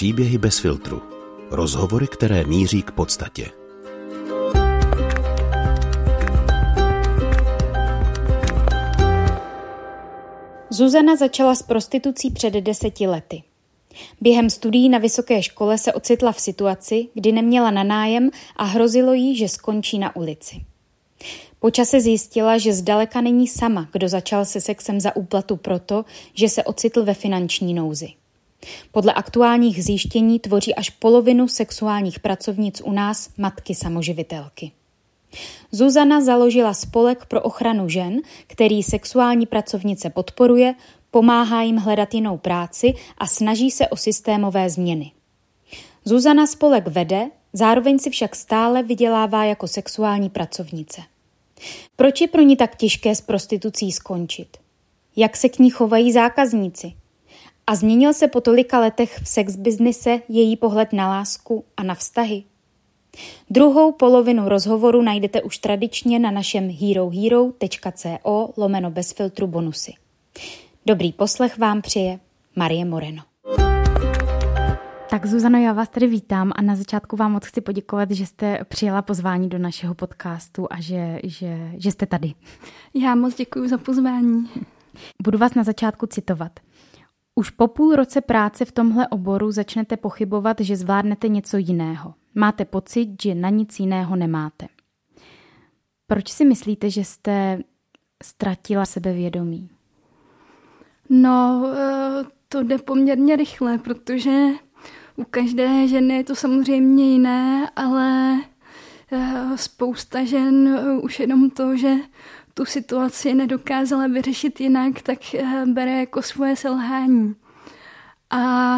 Příběhy bez filtru. Rozhovory, které míří k podstatě. Zuzana začala s prostitucí před deseti lety. Během studií na vysoké škole se ocitla v situaci, kdy neměla na nájem a hrozilo jí, že skončí na ulici. Po čase zjistila, že zdaleka není sama, kdo začal se sexem za úplatu proto, že se ocitl ve finanční nouzi. Podle aktuálních zjištění tvoří až polovinu sexuálních pracovnic u nás matky samoživitelky. Zuzana založila spolek pro ochranu žen, který sexuální pracovnice podporuje, pomáhá jim hledat jinou práci a snaží se o systémové změny. Zuzana spolek vede, zároveň si však stále vydělává jako sexuální pracovnice. Proč je pro ní tak těžké s prostitucí skončit? Jak se k ní chovají zákazníci? A změnil se po tolika letech v sex biznise její pohled na lásku a na vztahy? Druhou polovinu rozhovoru najdete už tradičně na našem herohero.co lomeno bez filtru bonusy. Dobrý poslech vám přeje Marie Moreno. Tak Zuzano, já vás tady vítám a na začátku vám moc chci poděkovat, že jste přijela pozvání do našeho podcastu a že, že, že jste tady. Já moc děkuji za pozvání. Budu vás na začátku citovat. Už po půl roce práce v tomhle oboru začnete pochybovat, že zvládnete něco jiného. Máte pocit, že na nic jiného nemáte. Proč si myslíte, že jste ztratila sebevědomí? No, eh, to jde poměrně rychle, protože u každé ženy je to samozřejmě jiné, ale eh, spousta žen už jenom to, že tu situaci nedokázala vyřešit jinak, tak bere jako svoje selhání. A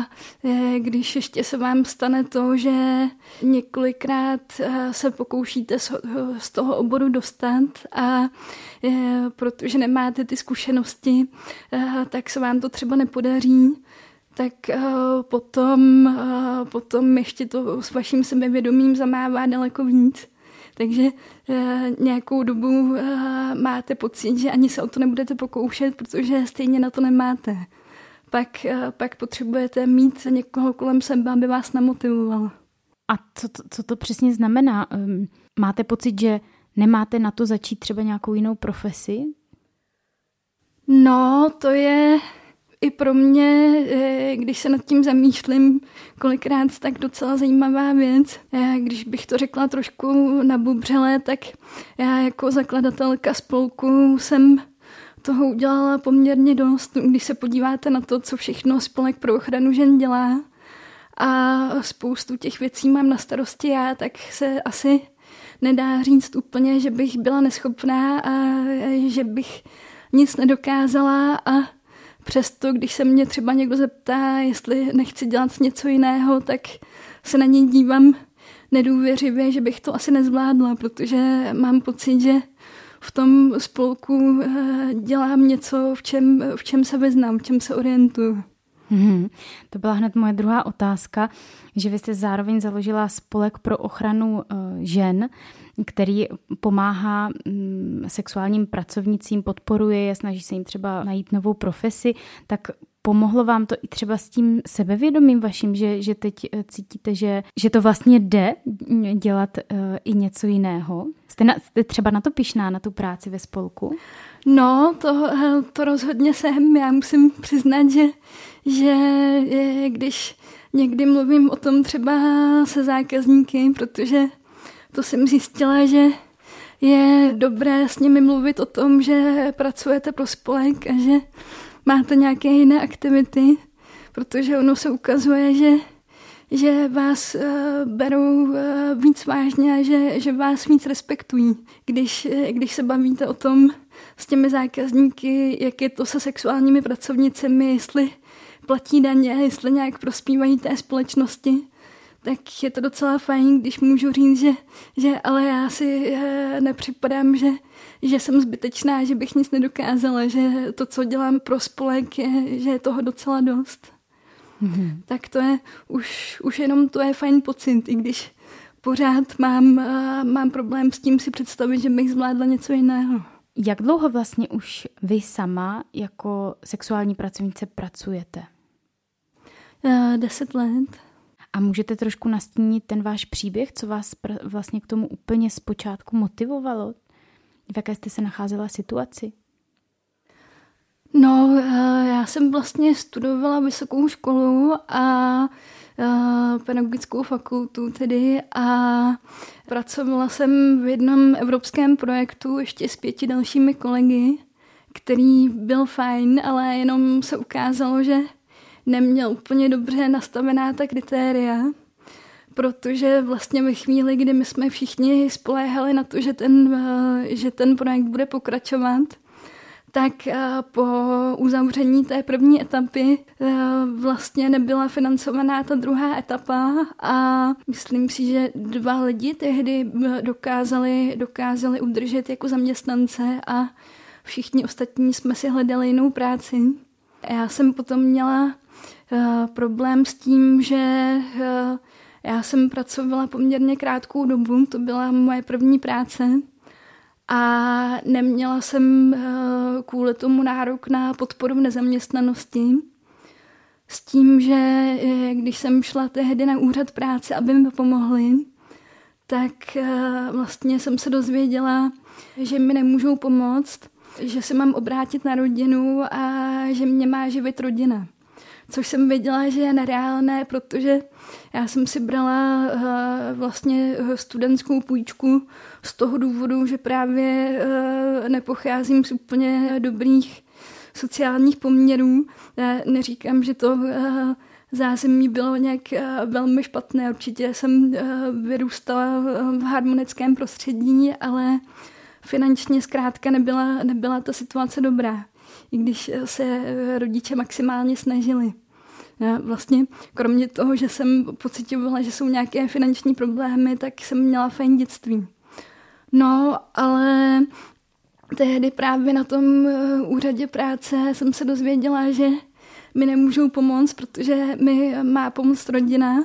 když ještě se vám stane to, že několikrát se pokoušíte z toho oboru dostat a protože nemáte ty zkušenosti, tak se vám to třeba nepodaří, tak potom, potom ještě to s vaším sebevědomím zamává daleko víc. Takže nějakou dobu máte pocit, že ani se o to nebudete pokoušet, protože stejně na to nemáte pak, eh, pak potřebujete mít někoho kolem sebe, aby vás namotivoval. A co to, co to přesně znamená? Ehm, máte pocit, že nemáte na to začít třeba nějakou jinou profesi? No, to je i pro mě, eh, když se nad tím zamýšlím, kolikrát tak docela zajímavá věc. Eh, když bych to řekla trošku nabubřele, tak já jako zakladatelka spolku jsem toho udělala poměrně dost, když se podíváte na to, co všechno Spolek pro ochranu žen dělá a spoustu těch věcí mám na starosti já, tak se asi nedá říct úplně, že bych byla neschopná a že bych nic nedokázala a přesto, když se mě třeba někdo zeptá, jestli nechci dělat něco jiného, tak se na něj dívám nedůvěřivě, že bych to asi nezvládla, protože mám pocit, že v tom spolku eh, dělám něco, v čem, v čem se vyznám, v čem se orientuju. Hmm, to byla hned moje druhá otázka, že vy jste zároveň založila spolek pro ochranu uh, žen, který pomáhá um, sexuálním pracovnicím, podporuje je, snaží se jim třeba najít novou profesi, tak pomohlo vám to i třeba s tím sebevědomím vaším, že, že teď eh, cítíte, že, že to vlastně jde dělat uh, i něco jiného? Jste, na, jste třeba na to pišná, na tu práci ve spolku? No, to, eh, to rozhodně jsem. Já musím přiznat, že, že když někdy mluvím o tom třeba se zákazníky, protože to jsem zjistila, že je dobré s nimi mluvit o tom, že pracujete pro spolek a že máte nějaké jiné aktivity, protože ono se ukazuje, že, že vás uh, berou uh, víc vážně a že, že vás víc respektují. Když, když se bavíte o tom s těmi zákazníky, jak je to se sexuálními pracovnicemi, jestli platí daně, jestli nějak prospívají té společnosti, tak je to docela fajn, když můžu říct, že, že ale já si uh, nepřipadám, že že jsem zbytečná, že bych nic nedokázala, že to, co dělám pro spolek, je, že je toho docela dost. Mm-hmm. Tak to je, už, už jenom to je fajn pocit, i když pořád mám, uh, mám problém s tím si představit, že bych zvládla něco jiného. Jak dlouho vlastně už vy sama jako sexuální pracovnice pracujete? Uh, deset let. A můžete trošku nastínit ten váš příběh, co vás vlastně k tomu úplně zpočátku motivovalo? V jaké jste se nacházela situaci? No, eh, já jsem vlastně studovala vysokou školu a eh, pedagogickou fakultu tedy a pracovala jsem v jednom evropském projektu ještě s pěti dalšími kolegy, který byl fajn, ale jenom se ukázalo, že neměl úplně dobře nastavená ta kritéria, protože vlastně ve chvíli, kdy my jsme všichni spoléhali na to, že ten, eh, že ten projekt bude pokračovat, tak eh, po uzavření té první etapy eh, vlastně nebyla financovaná ta druhá etapa a myslím si, že dva lidi tehdy dokázali, dokázali udržet jako zaměstnance a všichni ostatní jsme si hledali jinou práci. Já jsem potom měla problém s tím, že uh, já jsem pracovala poměrně krátkou dobu, to byla moje první práce a neměla jsem uh, kvůli tomu nárok na podporu v nezaměstnanosti. S tím, že když jsem šla tehdy na úřad práce, aby mi pomohli, tak vlastně jsem se dozvěděla, že mi nemůžou pomoct že se mám obrátit na rodinu a že mě má živit rodina. Což jsem věděla, že je nereálné, protože já jsem si brala uh, vlastně studentskou půjčku z toho důvodu, že právě uh, nepocházím z úplně dobrých sociálních poměrů. Neříkám, že to zázemí bylo nějak velmi špatné. Určitě jsem vyrůstala v harmonickém prostředí, ale finančně zkrátka nebyla, nebyla ta situace dobrá, i když se rodiče maximálně snažili. Já vlastně kromě toho, že jsem pocitovala, že jsou nějaké finanční problémy, tak jsem měla fajn dětství. No, ale tehdy právě na tom eh, úřadě práce jsem se dozvěděla, že mi nemůžou pomoct, protože mi má pomoct rodina,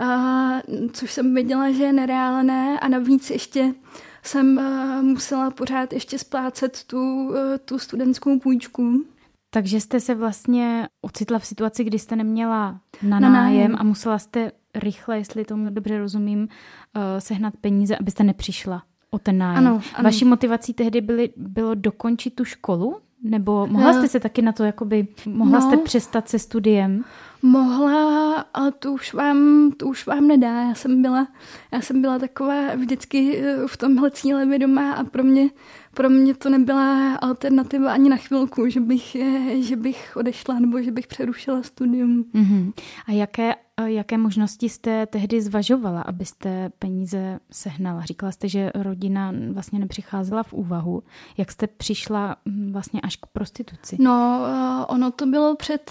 a, což jsem věděla, že je nereálné a navíc ještě jsem uh, musela pořád ještě splácet tu, uh, tu studentskou půjčku. Takže jste se vlastně ocitla v situaci, kdy jste neměla na, na nájem a musela jste rychle, jestli tomu dobře rozumím, uh, sehnat peníze, abyste nepřišla o ten nájem. Ano, ano. Vaší motivací tehdy byly, bylo dokončit tu školu? Nebo mohla jste se taky na to, jakoby, mohla no, jste přestat se studiem? Mohla, ale to už vám, to už vám nedá. Já jsem byla, já jsem byla taková vždycky eh, v tomhle cíle vědomá a pro mě, pro mě to nebyla alternativa ani na chvilku, že bych, eh, že bych odešla nebo že bych přerušila studium. Mm-hmm. A jaké, jaké možnosti jste tehdy zvažovala, abyste peníze sehnala? Říkala jste, že rodina vlastně nepřicházela v úvahu. Jak jste přišla hm, vlastně až k prostituci? No, eh, ono to bylo před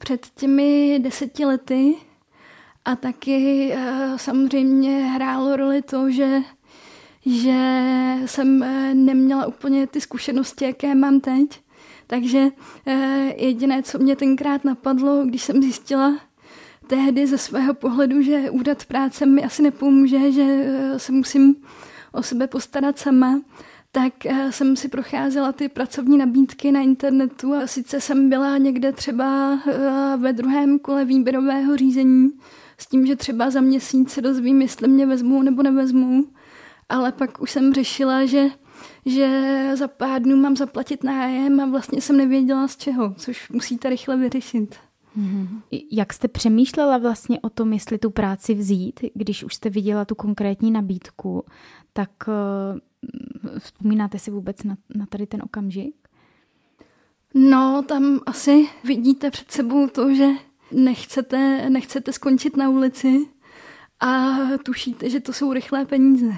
před těmi deseti lety a taky uh, samozřejmě hrálo roli to, že, že jsem uh, neměla úplně ty zkušenosti, jaké mám teď. Takže uh, jediné, co mě tenkrát napadlo, když jsem zjistila tehdy ze svého pohledu, že úřad práce mi asi nepomůže, že se musím o sebe postarat sama, tak eh, jsem si procházela ty pracovní nabídky na internetu a sice jsem byla někde třeba eh, ve druhém kole výběrového řízení s tím, že třeba za měsíc se dozvím, jestli mě vezmou nebo nevezmou, ale pak už jsem řešila, že že za pár dnů mám zaplatit nájem a vlastně jsem nevěděla z čeho, což musíte rychle vyřešit. Mm-hmm. Jak jste přemýšlela vlastně o tom, jestli tu práci vzít, když už jste viděla tu konkrétní nabídku, tak eh, Vzpomínáte si vůbec na, na tady ten okamžik? No, tam asi vidíte před sebou to, že nechcete, nechcete skončit na ulici a tušíte, že to jsou rychlé peníze.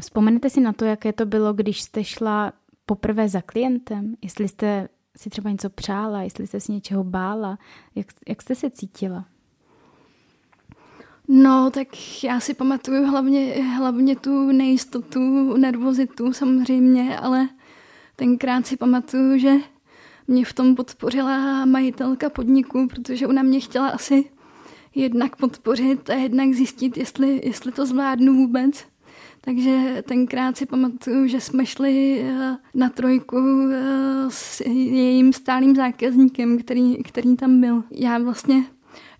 Vzpomenete si na to, jaké to bylo, když jste šla poprvé za klientem? Jestli jste si třeba něco přála, jestli jste si něčeho bála, jak, jak jste se cítila? No, tak já si pamatuju hlavně, hlavně tu nejistotu, nervozitu samozřejmě, ale tenkrát si pamatuju, že mě v tom podpořila majitelka podniku, protože ona mě chtěla asi jednak podpořit a jednak zjistit, jestli, jestli to zvládnu vůbec. Takže tenkrát si pamatuju, že jsme šli eh, na trojku eh, s jejím stálým zákazníkem, který, který tam byl. Já vlastně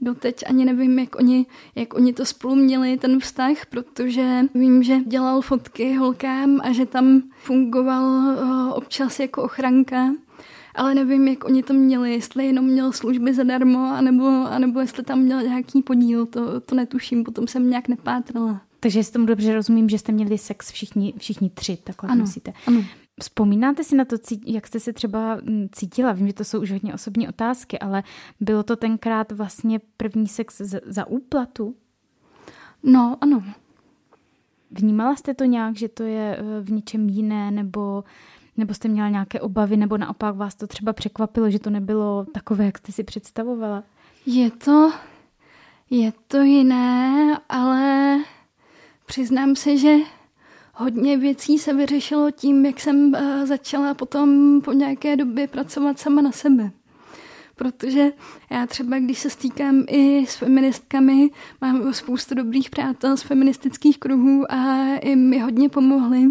doteď ani nevím, jak oni, jak oni to spolu měli, ten vztah, protože vím, že dělal fotky holkám a že tam fungoval občas jako ochranka ale nevím, jak oni to měli, jestli jenom měl služby zadarmo, anebo, anebo jestli tam měl nějaký podíl, to, to netuším, potom jsem nějak nepátrala. Takže si tomu dobře rozumím, že jste měli sex všichni, všichni tři, takhle ano, myslíte. Ano. Vzpomínáte si na to, jak jste se třeba mm, cítila? Vím, že to jsou už hodně osobní otázky, ale bylo to tenkrát vlastně první sex za úplatu? No, ano. Vnímala jste to nějak, že to je eh, v něčem jiné, nebo, nebo jste měla nějaké obavy, nebo naopak vás to třeba překvapilo, že to nebylo takové, jak jste si představovala? Je to, je to jiné, ale přiznám se, že hodně věcí se vyřešilo tím, jak jsem eh, začala potom po nějaké době pracovat sama na sebe. Protože já třeba, když se stýkám i s feministkami, mám spoustu dobrých přátel z feministických kruhů a i mi hodně pomohli.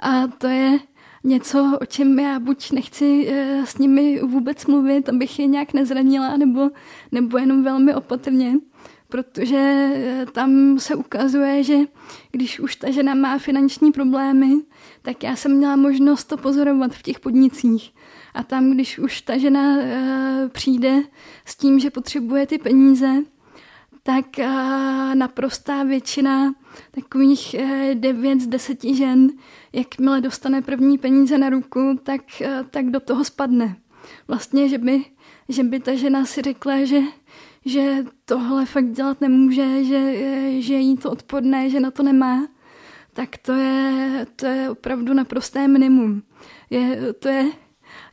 A to je něco, o čem já buď nechci eh, s nimi vůbec mluvit, abych je nějak nezranila, nebo, nebo jenom velmi opatrně protože eh, tam se ukazuje, že když už ta žena má finanční problémy, tak já jsem měla možnost to pozorovat v těch podnicích. A tam, když už ta žena eh, přijde s tím, že potřebuje ty peníze, tak eh, naprostá většina takových 9 z 10 žen, jakmile dostane první peníze na ruku, tak, tak do toho spadne. Vlastně, že by, že by ta žena si řekla, že že tohle fakt dělat nemůže, že, že jí to odporné, že na to nemá, tak to je, to je opravdu naprosté minimum. Je, to je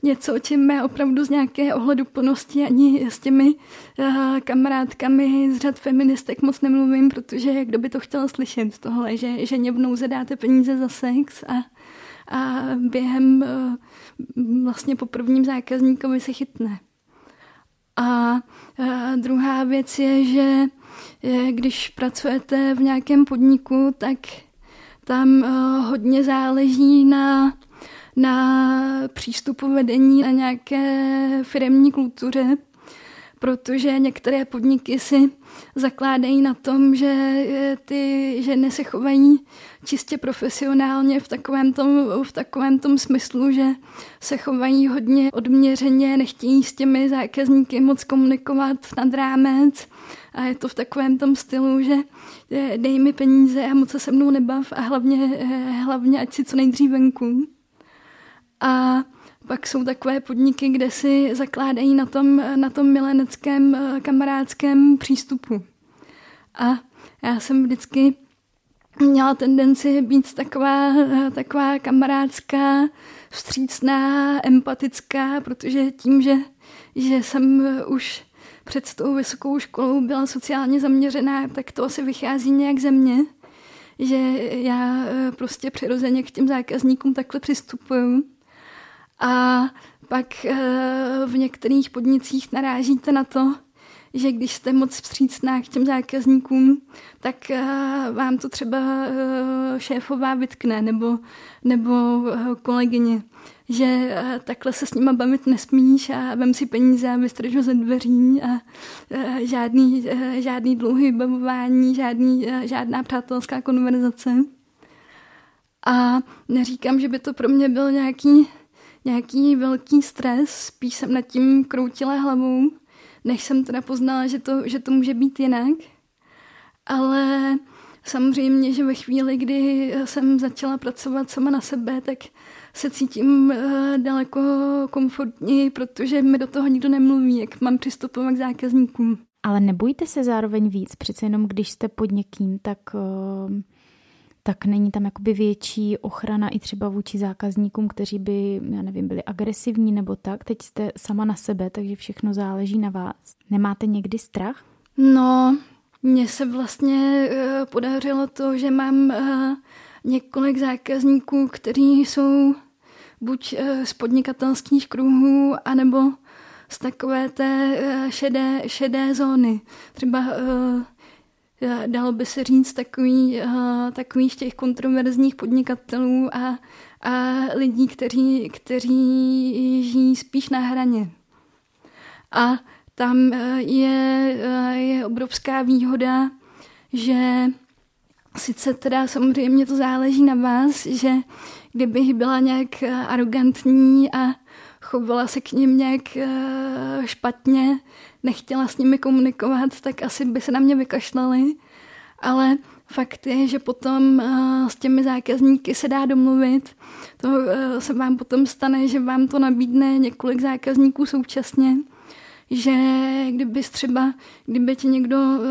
něco, o čem já opravdu z nějaké ohleduplnosti ani s těmi uh, kamarádkami z řad feministek moc nemluvím, protože kdo by to chtěl slyšet tohle, že, že mě v nouze dáte peníze za sex a, a během uh, vlastně po prvním zákazníkovi se chytne. A druhá věc je, že když pracujete v nějakém podniku, tak tam e, hodně záleží na, na přístupu vedení a nějaké firemní kultuře protože některé podniky si zakládají na tom, že eh, ty ženy se chovají čistě profesionálně v takovém tom, v takovém tom smyslu, že se chovají hodně odměřeně, nechtějí s těmi zákazníky moc komunikovat nad rámec a je to v takovém tom stylu, že eh, dej mi peníze a moc se se mnou nebav a hlavně, eh, hlavně ať si co nejdřív venku. A pak jsou takové podniky, kde si zakládají na tom, na tom mileneckém eh, kamarádském přístupu. A já jsem vždycky měla tendenci být taková, eh, taková kamarádská, vstřícná, empatická, protože tím, že, že jsem eh, už před tou vysokou školou byla sociálně zaměřená, tak to asi vychází nějak ze mě, že já prostě přirozeně k těm zákazníkům takhle přistupuju. A pak eh, v některých podnicích narážíte na to, že když jste moc vstřícná k těm zákazníkům, tak eh, vám to třeba eh, šéfová vytkne nebo, nebo kolegyně, že takhle se s nima bavit nesmíš a vem si peníze a vystrž ze dveří a žádný, žádný dlouhý vybavování, žádný, žádná přátelská konverzace. A neříkám, že by to pro mě byl nějaký nějaký velký stres, spíš jsem nad tím kroutila hlavou, než jsem teda poznala, že to, že to může být jinak. Ale samozřejmě, že ve chvíli, kdy jsem začala pracovat sama na sebe, tak se cítím eh, daleko komfortněji, protože mi do toho nikdo nemluví, jak mám přistupovat k zákazníkům. Ale nebojte se zároveň víc, přece jenom když jste pod někým, tak uh tak není tam jakoby větší ochrana i třeba vůči zákazníkům, kteří by, já nevím, byli agresivní nebo tak. Teď jste sama na sebe, takže všechno záleží na vás. Nemáte někdy strach? No, mně se vlastně uh, podařilo to, že mám uh, několik zákazníků, kteří jsou buď uh, z podnikatelských kruhů, anebo z takové té šedé, šedé zóny. Třeba dalo by se říct, takový, uh, takových těch kontroverzních podnikatelů a, a lidí, kteří, kteří žijí spíš na hraně. A tam je, je obrovská výhoda, že sice teda samozřejmě to záleží na vás, že kdybych byla nějak arrogantní a chovala se k ním nějak špatně, nechtěla s nimi komunikovat, tak asi by se na mě vykašlali. Ale fakt je, že potom s těmi zákazníky se dá domluvit. To se vám potom stane, že vám to nabídne několik zákazníků současně že kdyby třeba, kdyby tě někdo uh,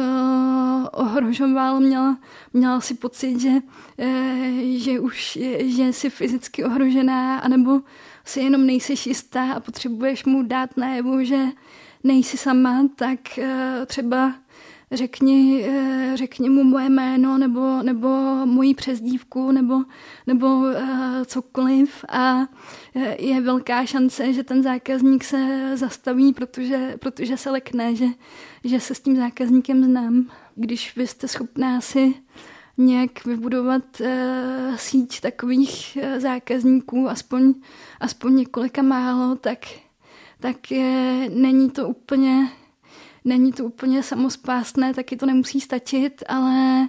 ohrožoval, měla, měla si pocit, že, že už je, že jsi fyzicky ohrožená, anebo si jenom nejsi jistá a potřebuješ mu dát najevo, že nejsi sama, tak uh, třeba řekni, eh, řekni mu moje jméno nebo, nebo moji přezdívku nebo, nebo uh, cokoliv a eh, je velká šance, že ten zákazník se zastaví, protože, protože se lekne, že, že se s tím zákazníkem znám. Když vy jste schopná si nějak vybudovat síť takových zákazníků, aspoň, aspoň několika málo, tak, tak je, není to úplně Není to úplně samospásné, taky to nemusí stačit, ale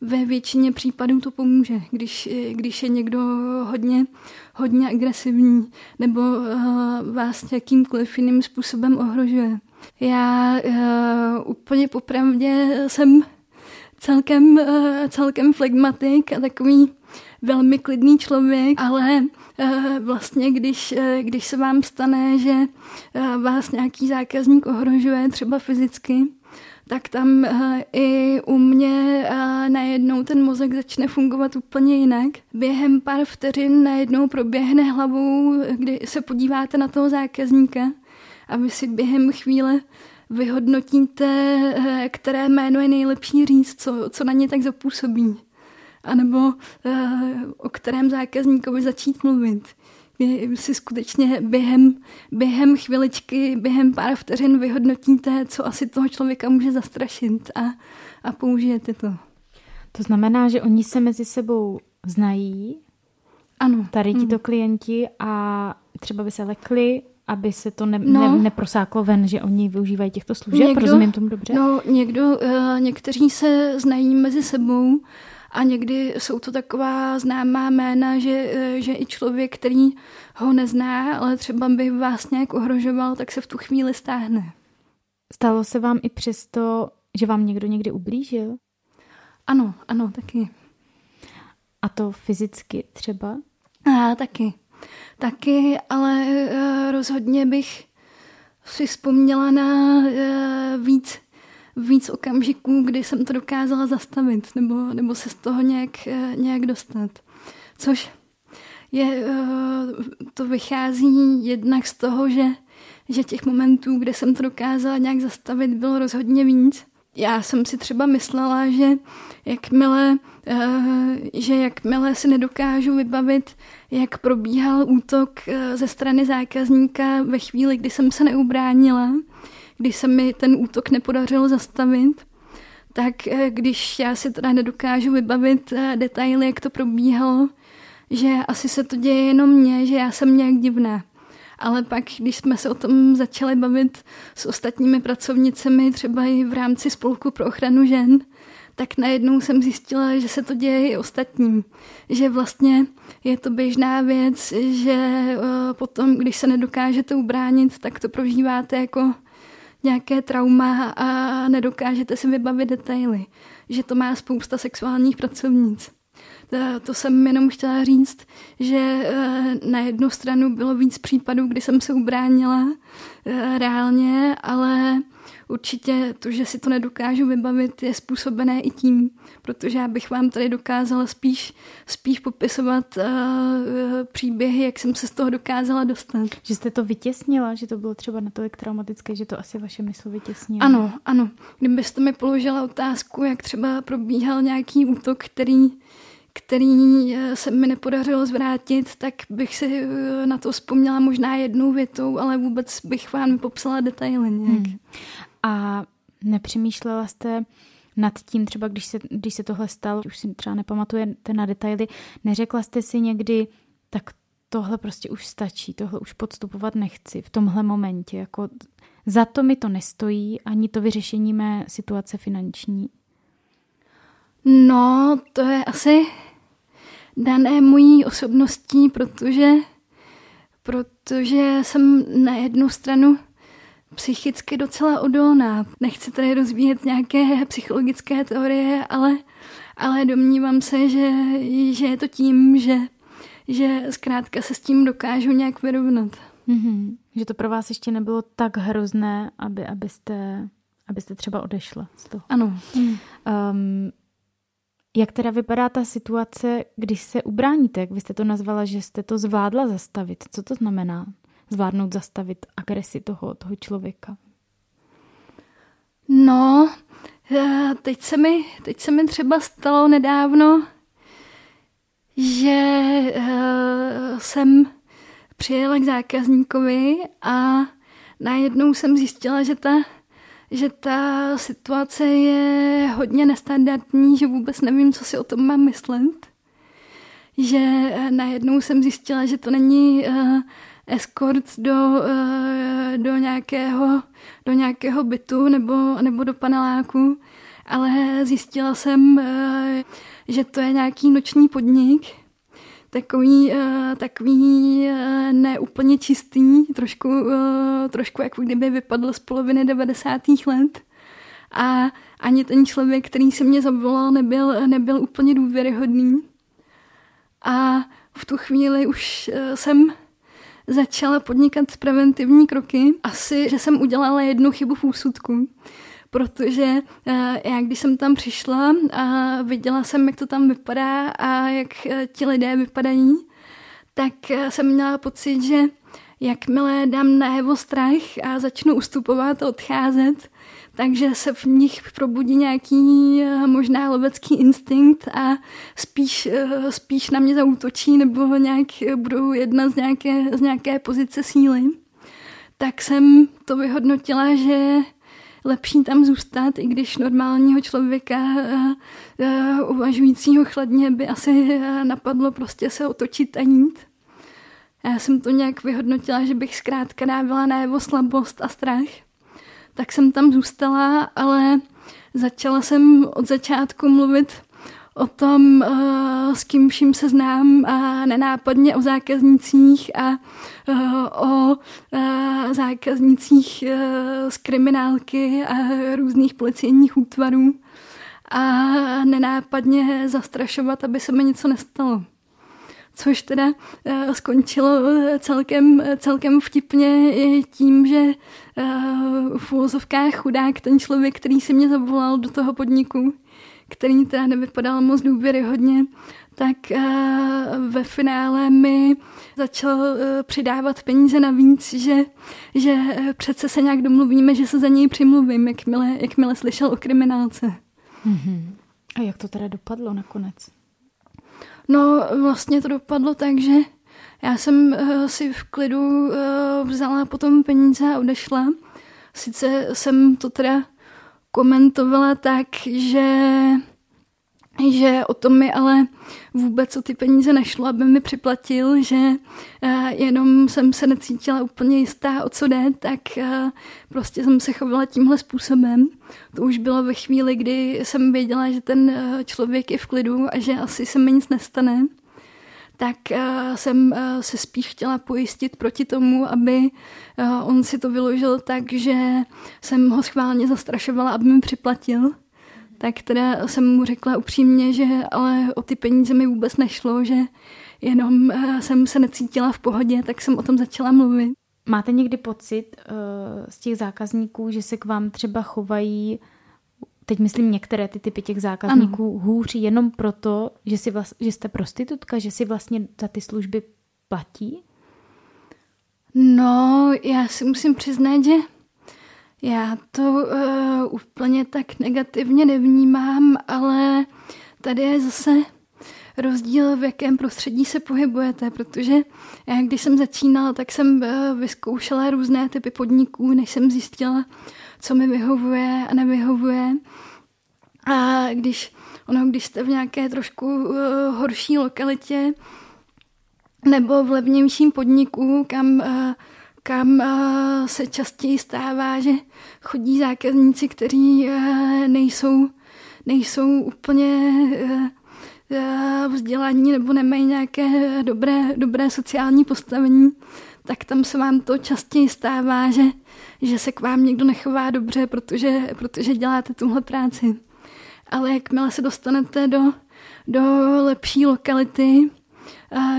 ve většině případů to pomůže, když, když je někdo hodně, hodně agresivní nebo uh, vás jakýmkoliv jiným způsobem ohrožuje. Já uh, úplně popravdě jsem celkem, uh, celkem flegmatik a takový velmi klidný člověk, ale Eh, vlastně, když, eh, když se vám stane, že eh, vás nějaký zákazník ohrožuje, třeba fyzicky, tak tam i u mě najednou ten mozek začne fungovat úplně jinak. Během pár vteřin najednou proběhne hlavou, kdy se podíváte na toho zákazníka a vy si během chvíle vyhodnotíte, které jméno je nejlepší říct, co, co na ně tak zapůsobí anebo uh, o kterém zákazníkovi začít mluvit. Vy si skutečně během, během chviličky, během pár vteřin vyhodnotíte, co asi toho člověka může zastrašit a, a použijete to. To znamená, že oni se mezi sebou znají, ano. tady tito hmm. klienti a třeba by se lekli, aby se to ne, no. ne, neprosáklo ven, že oni využívají těchto služeb, někdo, rozumím tomu dobře? No, někdo, uh, někteří se znají mezi sebou, a někdy jsou to taková známá jména, že, eh, že i člověk, který ho nezná, ale třeba by vás nějak ohrožoval, tak se v tu chvíli stáhne. Stalo se vám i přesto, že vám někdo někdy ublížil? Ano, ano, taky. A to fyzicky třeba? A taky. Taky, ale uh, rozhodně bych si vzpomněla na víc víc okamžiků, kdy jsem to dokázala zastavit nebo, nebo se z toho nějak, eh, nějak dostat. Což je, eh, to vychází jednak z toho, že, že těch momentů, kde jsem to dokázala nějak zastavit, bylo rozhodně víc. Já jsem si třeba myslela, že jakmile, eh, že jakmile si nedokážu vybavit, jak probíhal útok ze strany zákazníka ve chvíli, kdy jsem se neubránila, když se mi ten útok nepodařilo zastavit, tak eh, když já si teda nedokážu vybavit eh, detaily, jak to probíhalo, že asi se to děje jenom mně, že já jsem nějak divná. Ale pak, když jsme se o tom začali bavit s ostatními pracovnicemi, třeba i v rámci spolku pro ochranu žen, tak najednou jsem zjistila, že se to děje i ostatním. Že vlastně je to běžná věc, že eh, potom, když se nedokážete ubránit, tak to prožíváte jako nějaké trauma a nedokážete si vybavit detaily, že to má spousta sexuálních pracovnic. To jsem jenom chtěla říct, že eh, na jednu stranu bylo víc případů, kdy jsem se ubránila eh, reálně, ale určitě to, že si to nedokážu vybavit, je způsobené i tím, protože já bych vám tady dokázala spíš, spíš popisovat uh, příběhy, jak jsem se z toho dokázala dostat. Že jste to vytěsnila, že to bylo třeba natolik traumatické, že to asi vaše mysl vytěsnilo. Ano, ano. Kdybyste mi položila otázku, jak třeba probíhal nějaký útok, který který eh, se mi nepodařilo zvrátit, tak bych si na to vzpomněla možná jednou větou, ale vůbec bych vám nepopsala detaily nějak. Hmm. A nepřemýšlela jste nad tím, třeba když se, když se tohle stalo, už si třeba nepamatujete na detaily, neřekla jste si někdy, tak tohle prostě už stačí, tohle už podstupovat nechci v tomhle momentě, jako za to mi to nestojí, ani to vyřešení mé situace finanční? No, to je asi dané mojí osobností, protože, protože jsem na jednu stranu psychicky docela odolná. Nechci tady rozvíjet nějaké psychologické teorie, ale, ale domnívám se, že, že je to tím, že, že zkrátka se s tím dokážu nějak vyrovnat. Mm-hmm. Že to pro vás ještě nebylo tak hrozné, aby, abyste, abyste třeba odešla z toho. Ano. Mm. Um, jak teda vypadá ta situace, když se ubráníte? Jak vy jste to nazvala, že jste to zvládla zastavit. Co to znamená? Zvládnout zastavit agresi toho, toho člověka? No, eh, teď se, mi, teď se mi třeba stalo nedávno, že uh, jsem přijela k zákazníkovi a najednou jsem zjistila, že ta že ta situace je hodně nestandardní, že vůbec nevím, co si o tom mám myslet. Že eh, najednou jsem zjistila, že to není uh, escort do, uh, do, nějakého, do nějakého bytu nebo, nebo do paneláku, ale zjistila jsem, uh, že to je nějaký noční podnik, takový, uh, takový uh, neúplně čistý, trošku, uh, trošku jako kdyby vypadl z poloviny 90. let. A ani ten člověk, který se mě zavolal, nebyl, nebyl úplně důvěryhodný. A v tu chvíli už jsem začala podnikat preventivní kroky. Asi, že jsem udělala jednu chybu v úsudku protože eh, já když jsem tam přišla a viděla jsem, jak to tam vypadá a jak eh, ti lidé vypadají, tak eh, jsem měla pocit, že jakmile dám najevo strach a začnu ustupovat a odcházet, takže se v nich probudí nějaký možná lovecký instinkt a spíš, spíš na mě zautočí nebo nějak budou jedna z nějaké, z nějaké pozice síly. Tak jsem to vyhodnotila, že lepší tam zůstat, i když normálního člověka uh, uh, uvažujícího chladně by asi uh, napadlo prostě se otočit a jít. Já jsem to nějak vyhodnotila, že bych zkrátka dávala na jeho slabost a strach. Tak jsem tam zůstala, ale začala jsem od začátku mluvit o tom, uh, s kým vším se znám a nenápadně o zákaznicích a uh, o zákaznicích z kriminálky a různých policejních útvarů a nenápadně zastrašovat, aby se mi něco nestalo. Což teda skončilo celkem, celkem vtipně tím, že v úvozovkách chudák ten člověk, který si mě zavolal do toho podniku, který teda nevypadal moc důvěryhodně, tak uh, ve finále mi začal uh, přidávat peníze navíc, že, že uh, přece se nějak domluvíme, že se za něj přimluvím, jakmile, jakmile slyšel o kriminálce. Mm-hmm. A jak to teda dopadlo nakonec? No, vlastně to dopadlo tak, že já jsem uh, si v klidu uh, vzala potom peníze a odešla. Sice jsem to teda komentovala tak, že že o tom mi ale vůbec o ty peníze nešlo, aby mi připlatil, že uh, jenom jsem se necítila úplně jistá, o co jde, tak uh, prostě jsem se chovala tímhle způsobem. To už bylo ve chvíli, kdy jsem věděla, že ten uh, člověk je v klidu a že asi se mi nic nestane tak uh, jsem uh, se spíš chtěla pojistit proti tomu, aby uh, on si to vyložil tak, že jsem ho schválně zastrašovala, aby mi připlatil. Tak teda jsem mu řekla upřímně, že ale o ty peníze mi vůbec nešlo, že jenom uh, jsem se necítila v pohodě, tak jsem o tom začala mluvit. Máte někdy pocit uh, z těch zákazníků, že se k vám třeba chovají teď myslím některé ty typy těch zákazníků ano. hůř jenom proto, že, si vlast, že jste prostitutka, že si vlastně za ty služby platí? No, já si musím přiznat, že já to uh, úplně tak negativně nevnímám, ale tady je zase rozdíl, v jakém prostředí se pohybujete, protože já, když jsem začínala, tak jsem uh, vyzkoušela různé typy podniků, než jsem zjistila, co mi vyhovuje a nevyhovuje. A když, ono, když jste v nějaké trošku uh, horší lokalitě, nebo v levnějším podniku, kam, kam se častěji stává, že chodí zákazníci, kteří nejsou, nejsou úplně vzdělání nebo nemají nějaké dobré, dobré sociální postavení, tak tam se vám to častěji stává, že, že se k vám někdo nechová dobře, protože, protože děláte tuhle práci. Ale jakmile se dostanete do, do lepší lokality,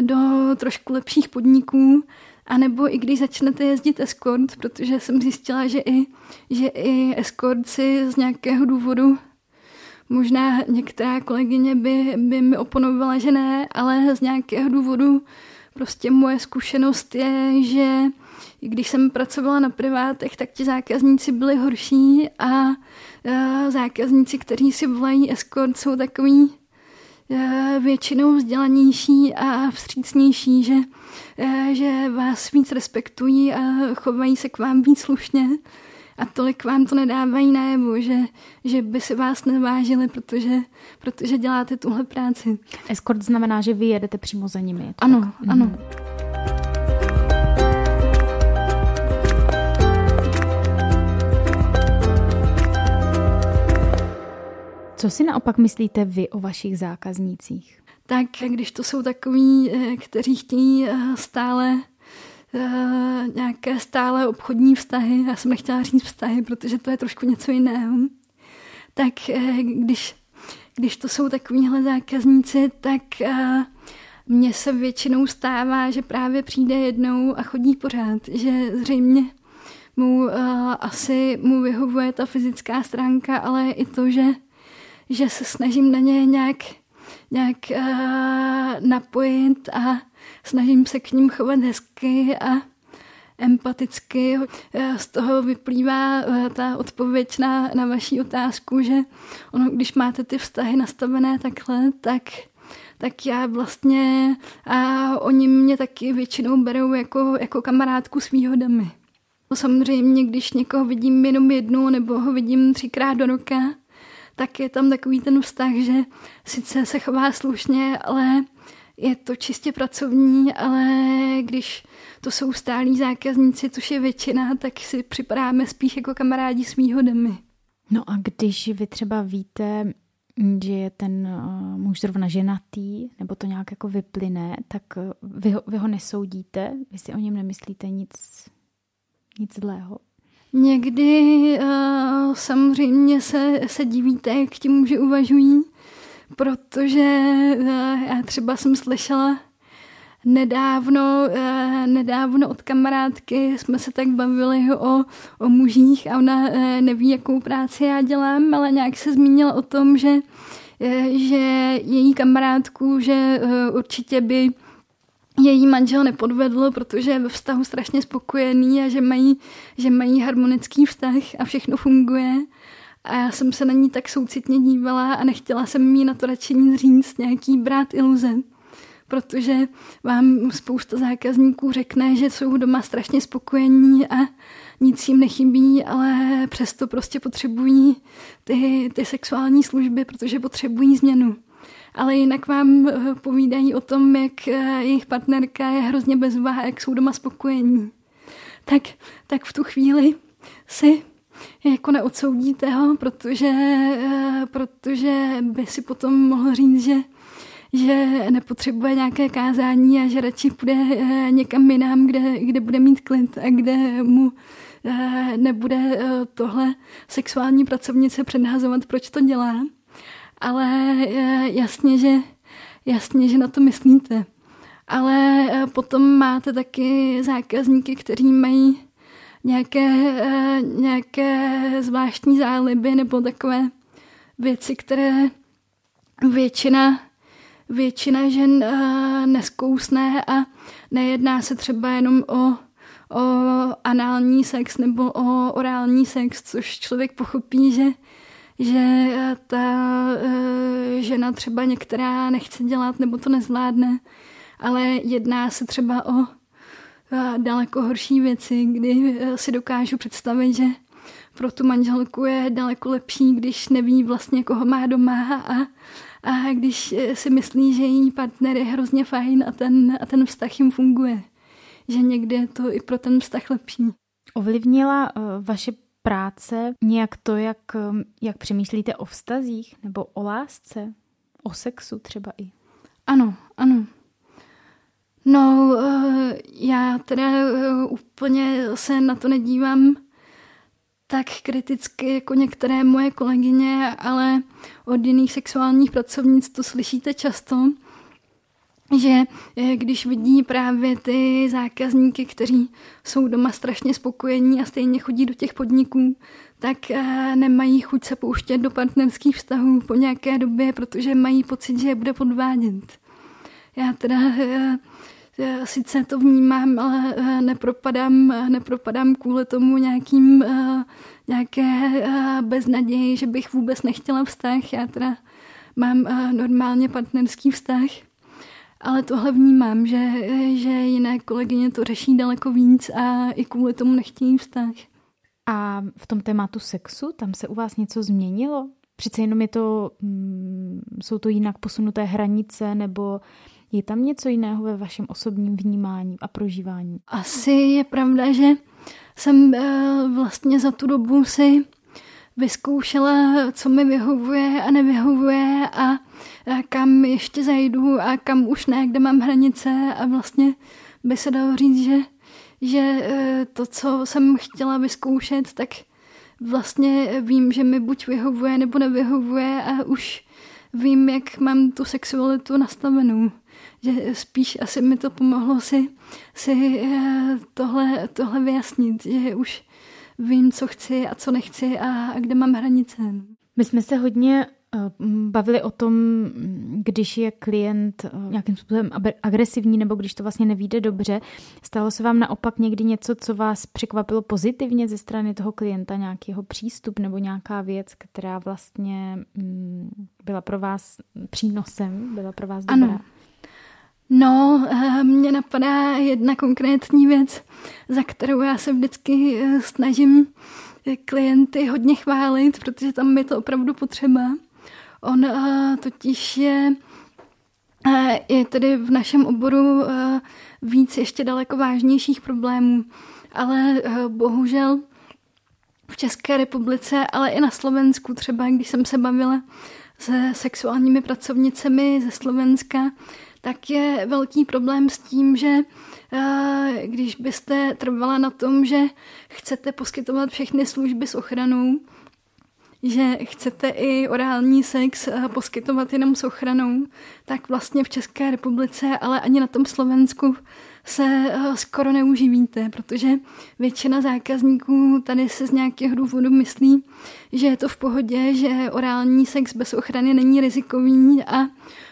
do trošku lepších podniků, a nebo i když začnete jezdit escort, protože jsem zjistila, že i, že i escortci z nějakého důvodu Možná některá kolegyně by, by mi oponovala, že ne, ale z nějakého důvodu prostě moje zkušenost je, že když jsem pracovala na privátech, tak ti zákazníci byli horší a zákazníci, kteří si volají escort, jsou takový většinou vzdělanější a vstřícnější, že, že vás víc respektují a chovají se k vám víc slušně a tolik vám to nedávají najevo, že, že by si vás nevážili, protože, protože děláte tuhle práci. Escort znamená, že vy jedete přímo za nimi. Ano, tak? ano. Mm. Co si naopak myslíte vy o vašich zákaznících? Tak když to jsou takový, eh, kteří chtějí eh, stále uh, nějaké stále obchodní vztahy, já jsem nechtěla říct vztahy, protože to je trošku něco jiného, tak když, když to jsou takovýhle zákazníci, tak mně se většinou stává, že právě přijde jednou a chodí pořád, že zřejmě mu asi mu vyhovuje ta fyzická stránka, ale i to, že, že se snažím na ně nějak, nějak uh, napojit a snažím se k ním chovat hezky a empaticky. Z toho vyplývá eh, ta odpověď na, na vaši otázku, že ono, když máte ty vztahy nastavené takhle, tak tak já vlastně a oni mě taky většinou berou jako, jako kamarádku s výhodami. Samozřejmě, když někoho vidím jenom jednou nebo ho vidím třikrát do roka, tak je tam takový ten vztah, že sice se chová slušně, ale je to čistě pracovní, ale když to jsou stálí zákazníci, což je většina, tak si připadáme spíš jako kamarádi s výhodami. No a když vy třeba víte, že je ten eh, muž zrovna ženatý, nebo to nějak jako vyplyne, tak eh, vy ho, vy ho nesoudíte? Vy si o něm nemyslíte nic, nic zlého? Někdy uh, samozřejmě se, se divíte, jak ti muži uvažují, protože uh, já třeba jsem slyšela nedávno, uh, nedávno od kamarádky jsme se tak bavili o, o mužích a ona uh, neví, jakou práci já dělám, ale nějak se zmínila o tom, že, že její kamarádku, že určitě by její manžel nepodvedl, protože je ve vztahu strašně spokojený a že mají, že mají harmonický vztah a všechno funguje. A já jsem se na ní tak soucitně dívala a nechtěla jsem jí na to radši nic říct, nějaký brát iluze. Protože vám spousta zákazníků řekne, že jsou doma strašně spokojení a nic jim nechybí, ale přesto prostě potřebují ty, ty sexuální služby, protože potřebují změnu ale jinak vám eh, povídají o tom, jak eh, jejich partnerka je hrozně bezvá, jak jsou doma spokojení. Tak, tak v tu chvíli si jako neodsoudíte ho, protože, eh, protože by si potom mohl říct, že, že nepotřebuje nějaké kázání a že radši půjde někam jinam, kde, kde bude mít klid a kde mu nebude tohle sexuální pracovnice předhazovat, proč to dělá ale eh, jasně, že, jasně, že na to myslíte. Ale eh, potom máte taky zákazníky, kteří mají nějaké, eh, nějaké zvláštní záliby nebo takové věci, které většina, většina žen neskousne a nejedná se třeba jenom o, o anální sex nebo o orální sex, což člověk pochopí, že že ta uh, žena třeba některá nechce dělat nebo to nezvládne, ale jedná se třeba o uh, daleko horší věci, kdy si dokážu představit, že pro tu manželku je daleko lepší, když neví vlastně, koho má doma a, a když si myslí, že její partner je hrozně fajn a ten, a ten vztah jim funguje. Že někdy je to i pro ten vztah lepší. Ovlivnila vaše práce nějak to, jak, jak přemýšlíte o vztazích nebo o lásce, o sexu třeba i? Ano, ano. No, eh, já teda eh, úplně se na to nedívám tak kriticky jako některé moje kolegyně, ale od jiných sexuálních pracovnic to slyšíte často, že eh, když vidí právě ty zákazníky, kteří jsou doma strašně spokojení a stejně chodí do těch podniků, tak nemají chuť se pouštět do partnerských vztahů po nějaké době, protože mají pocit, že je bude podvádět. Já teda sice to vnímám, ale eh, nepropadám, eh, nepropadám kvůli tomu nějakým, eh, nějaké beznaději, že bych vůbec nechtěla vztah. Já teda mám normálně partnerský vztah, ale tohle vnímám, že, že jiné kolegyně to řeší daleko víc a i kvůli tomu nechtějí vztah. A v tom tématu sexu, tam se u vás něco změnilo? Přece jenom je to, mm, jsou to jinak posunuté hranice, nebo je tam něco jiného ve vašem osobním vnímání a prožívání? Asi je pravda, že jsem eh, vlastně za tu dobu si vyzkoušela, co mi vyhovuje a nevyhovuje a kam ještě zajdu a kam už ne, kde mám hranice. A vlastně by se dalo říct, že, že eh, to, co jsem chtěla vyzkoušet, tak vlastně vím, že mi buď vyhovuje nebo nevyhovuje a už vím, jak mám tu sexualitu nastavenou. Že spíš asi mi to pomohlo si, si eh, tohle, tohle vyjasnit, že už vím, co chci a co nechci a, a kde mám hranice. My jsme se hodně eh, bavili o tom, když je klient eh, nějakým způsobem agresivní nebo když to vlastně nevíde dobře. Stalo se vám naopak někdy něco, co vás překvapilo pozitivně ze strany toho klienta, nějaký jeho přístup nebo nějaká věc, která vlastně mm, byla pro vás přínosem, byla pro vás dobrá? Ano. No, eh, mně napadá jedna konkrétní věc, za kterou já se vždycky eh, snažím klienty hodně chválit, protože tam je to opravdu potřeba. On eh, totiž je, je tedy v našem oboru víc ještě daleko vážnějších problémů, ale bohužel v České republice, ale i na Slovensku třeba, když jsem se bavila se sexuálními pracovnicemi ze Slovenska, tak je velký problém s tím, že eh, když byste trvala na tom, že chcete poskytovat všechny služby s ochranou, že chcete i orální sex eh, poskytovat jenom s ochranou, tak vlastně v České republice, ale ani na tom Slovensku se eh, skoro neuživíte, protože většina zákazníků tady se z nějakého důvodu myslí, že je to v pohodě, že orální sex bez ochrany není rizikový a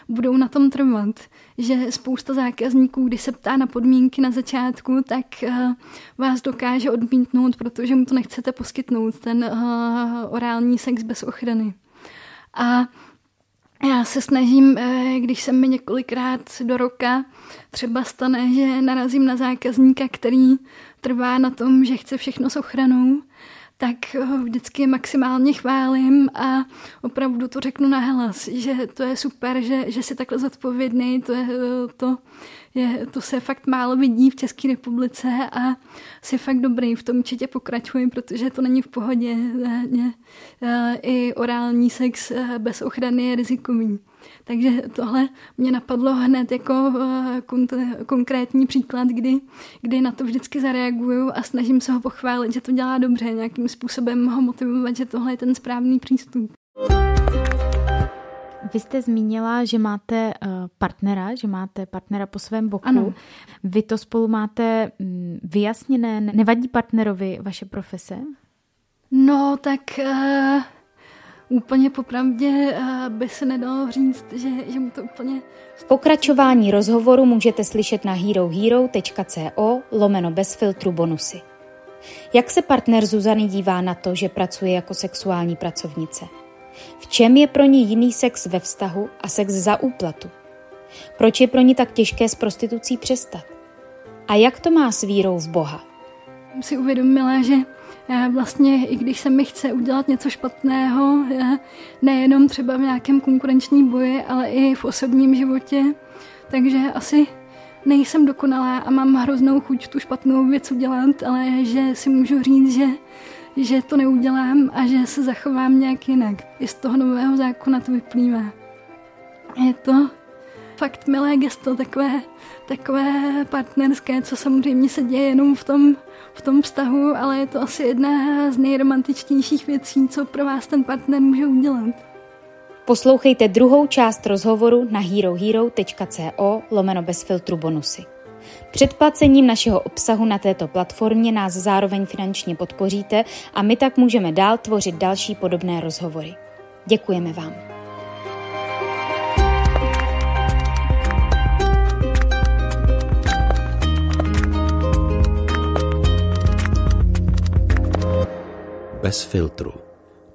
budou na tom trvat. Že spousta zákazníků, když se ptá na podmínky na začátku, tak uh, vás dokáže odmítnout, protože mu to nechcete poskytnout, ten uh, orální sex bez ochrany. A já se snažím, eh, když se mi několikrát do roka třeba stane, že narazím na zákazníka, který trvá na tom, že chce všechno s ochranou, tak ho vždycky maximálně chválím a opravdu to řeknu na hlas, že to je super, že, že jsi takhle zodpovědný, to, je, to, je, to se fakt málo vidí v České republice a jsi fakt dobrý, v tom určitě pokračuji, protože to není v pohodě. I orální sex eh, bez ochrany je rizikový. Takže tohle mě napadlo hned jako eh, konkrétní příklad, kdy, kdy na to vždycky zareaguju a snažím se ho pochválit, že to dělá dobře, nějakým způsobem ho motivovat, že tohle je ten správný přístup. Vy jste zmínila, že máte eh, partnera, že máte partnera po svém boku. Ano. Vy to spolu máte mm, vyjasněné, nevadí partnerovi vaše profese? No, tak uh, úplně popravdě uh, by se nedalo říct, že, že mu to úplně... V pokračování rozhovoru můžete slyšet na herohero.co lomeno bez filtru bonusy. Jak se partner Zuzany dívá na to, že pracuje jako sexuální pracovnice? V čem je pro ní jiný sex ve vztahu a sex za úplatu? Proč je pro ní tak těžké s prostitucí přestat? A jak to má s vírou v Boha? si uvědomila, že eh, vlastně i když se mi chce udělat něco špatného, eh, nejenom třeba v nějakém konkurenčním boji, ale i v osobním životě, takže asi nejsem dokonalá a mám hroznou chuť tu špatnou věc udělat, ale že si můžu říct, že, že to neudělám a že se zachovám nějak jinak. I z toho nového zákona to vyplývá. Je to fakt milé gesto, takové, takové partnerské, co samozřejmě se děje jenom v tom, v tom vztahu, ale je to asi jedna z nejromantičtějších věcí, co pro vás ten partner může udělat. Poslouchejte druhou část rozhovoru na herohero.co lomeno bez filtru bonusy. Předplacením našeho obsahu na této platformě nás zároveň finančně podpoříte a my tak můžeme dál tvořit další podobné rozhovory. Děkujeme vám. Bez filtru.